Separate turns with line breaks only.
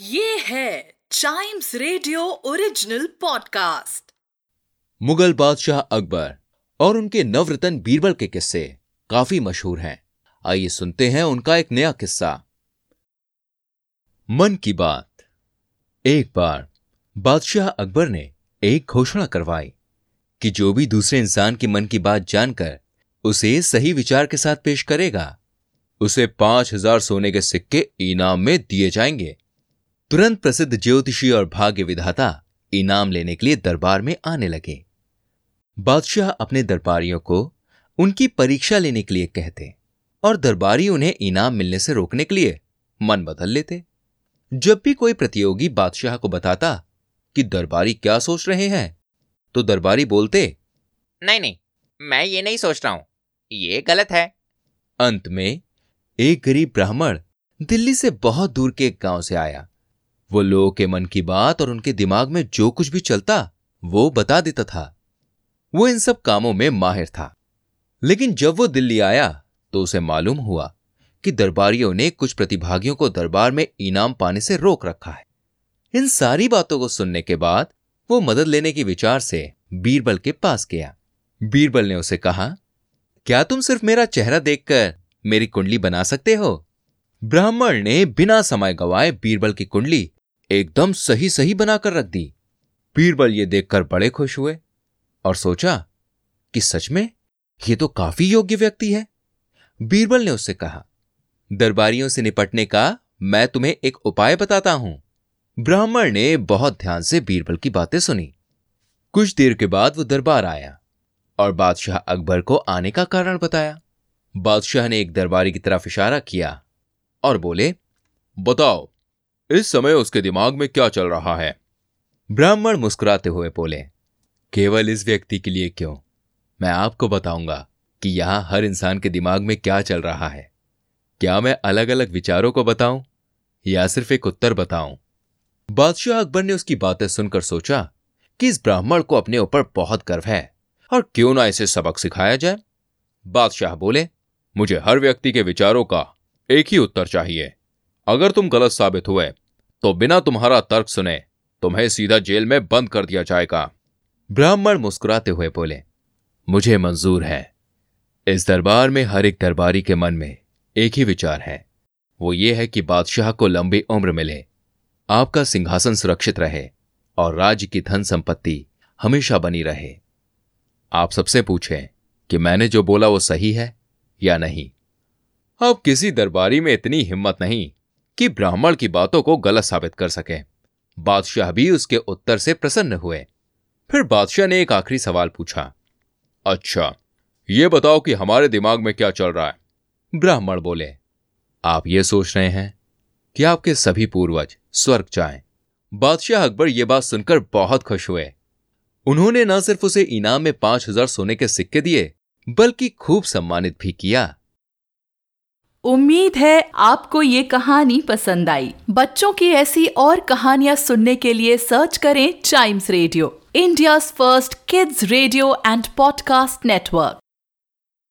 ये है Chimes radio original podcast
Mughal बादशाह अकबर और उनके नवरतन बीरबल के किस्से काफ़ी मशहूर हैं। आइए सुनते हैं उनका एक नया किस्सा। मन की बात। एक बार बादशाह अकबर ने एक घोषणा करवाई कि जो भी दूसरे इंसान के मन की बात जानकर उसे सही विचार के साथ पेश करेगा, उसे पाँच हज़ार सोने के सिक्के इनाम में दिए जाएँगे। तुरंत प्रसिद्ध ज्योतिषी और भाग्य विधाता इनाम लेने के लिए दरबार में आने लगे। बादशाह अपने दरबारियों को उनकी परीक्षा लेने के लिए कहते और दरबारी उन्हें इनाम मिलने से रोकने के लिए मन बदल लेते। जब भी कोई प्रतियोगी बादशाह को बताता कि दरबारी क्या सोच रहे हैं तो दरबारी बोलते
नहीं नहीं मैं ये नहीं सोच रहा हूँ ये गलत है।
अंत में एक गरीब ब्राह्मण दिल्ली से बहुत दूर के एक गाँव से आया। वो लोगों के मन की बात और उनके दिमाग में जो कुछ भी चलता, वो बता देता था। वो इन सब कामों में माहिर था। लेकिन जब वो दिल्ली आया तो उसे मालूम हुआ कि दरबारियों ने कुछ प्रतिभागियों को दरबार में इनाम पाने से रोक रखा है। इन सारी बातों को सुनने के बाद, वो मदद लेने के विचार से बीरबल के पास गया। बीरबल ने उसे कहा, क्या तुम सिर्फ़ मेरा चेहरा देखकर मेरी कुंडली बना सकते हो? ब्राह्मण ने बिना समय गवाए बीरबल की कुंडली एकदम सही सही बनाकर रख दी। बीरबल ये देखकर बड़े खुश हुए और सोचा कि सच में ये तो काफ़ी योग्य व्यक्ति है। बीरबल ने उससे कहा, दरबारियों से निपटने का मैं तुम्हें एक उपाय बताता हूँ। ब्राह्मण ने बहुत ध्यान से बीरबल की बातें सुनी। कुछ देर के बाद वो दरबार आया और बादशाह अकबर को आने का कारण बताया। बादशाह ने एक दरबारी की तरफ़ इशारा किया और बोले, बताओ इस समय उसके दिमाग में क्या चल रहा है? ब्राह्मण मुस्कुराते हुए बोले, केवल इस व्यक्ति के लिए क्यों? मैं आपको बताऊँगा कि यहाँ हर इंसान के दिमाग में क्या चल रहा है। क्या मैं अलग अलग विचारों को बताऊँ, या सिर्फ़ एक उत्तर बताऊँ? बादशाह अकबर ने उसकी बातें सुनकर सोचा कि इस ब्राह्मण को अपने ऊपर बहुत गर्व है, और क्यों ना इसे सबक सिखाया जाए। बादशाह बोले, मुझे हर व्यक्ति के विचारों का एक ही उत्तर चाहिए। अगर तुम गलत साबित हुए तो बिना तुम्हारा तर्क सुने तुम्हें सीधा जेल में बंद कर दिया जाएगा। ब्राह्मण मुस्कुराते हुए बोले, मुझे मंजूर है। इस दरबार में हर एक दरबारी के मन में एक ही विचार है। वो ये है कि बादशाह को लंबी उम्र मिले, आपका सिंहासन सुरक्षित रहे और राज्य की धन संपत्ति हमेशा बनी रहे। आप सबसे पूछें कि मैंने जो बोला वो सही है या नहीं? अब किसी दरबारी में इतनी हिम्मत नहीं कि ब्राह्मण की बातों को गलत साबित कर सके। बादशाह भी उसके उत्तर से प्रसन्न हुए। फिर बादशाह ने एक आखिरी सवाल पूछा अच्छा ये बताओ कि हमारे दिमाग में क्या चल रहा है? ब्राह्मण बोले, आप ये सोच रहे हैं कि आपके सभी पूर्वज स्वर्ग जाएँ। बादशाह अकबर यह बात सुनकर बहुत खुश हुए। उन्होंने न सिर्फ़ उसे इनाम में पाँच हज़ार सोने के सिक्के दिए, बल्कि खूब सम्मानित भी किया।
उम्मीद है आपको ये कहानी पसंद आई। बच्चों की ऐसी और कहानियाँ सुनने के लिए सर्च करें Chimes radio India first kids radio and podcast network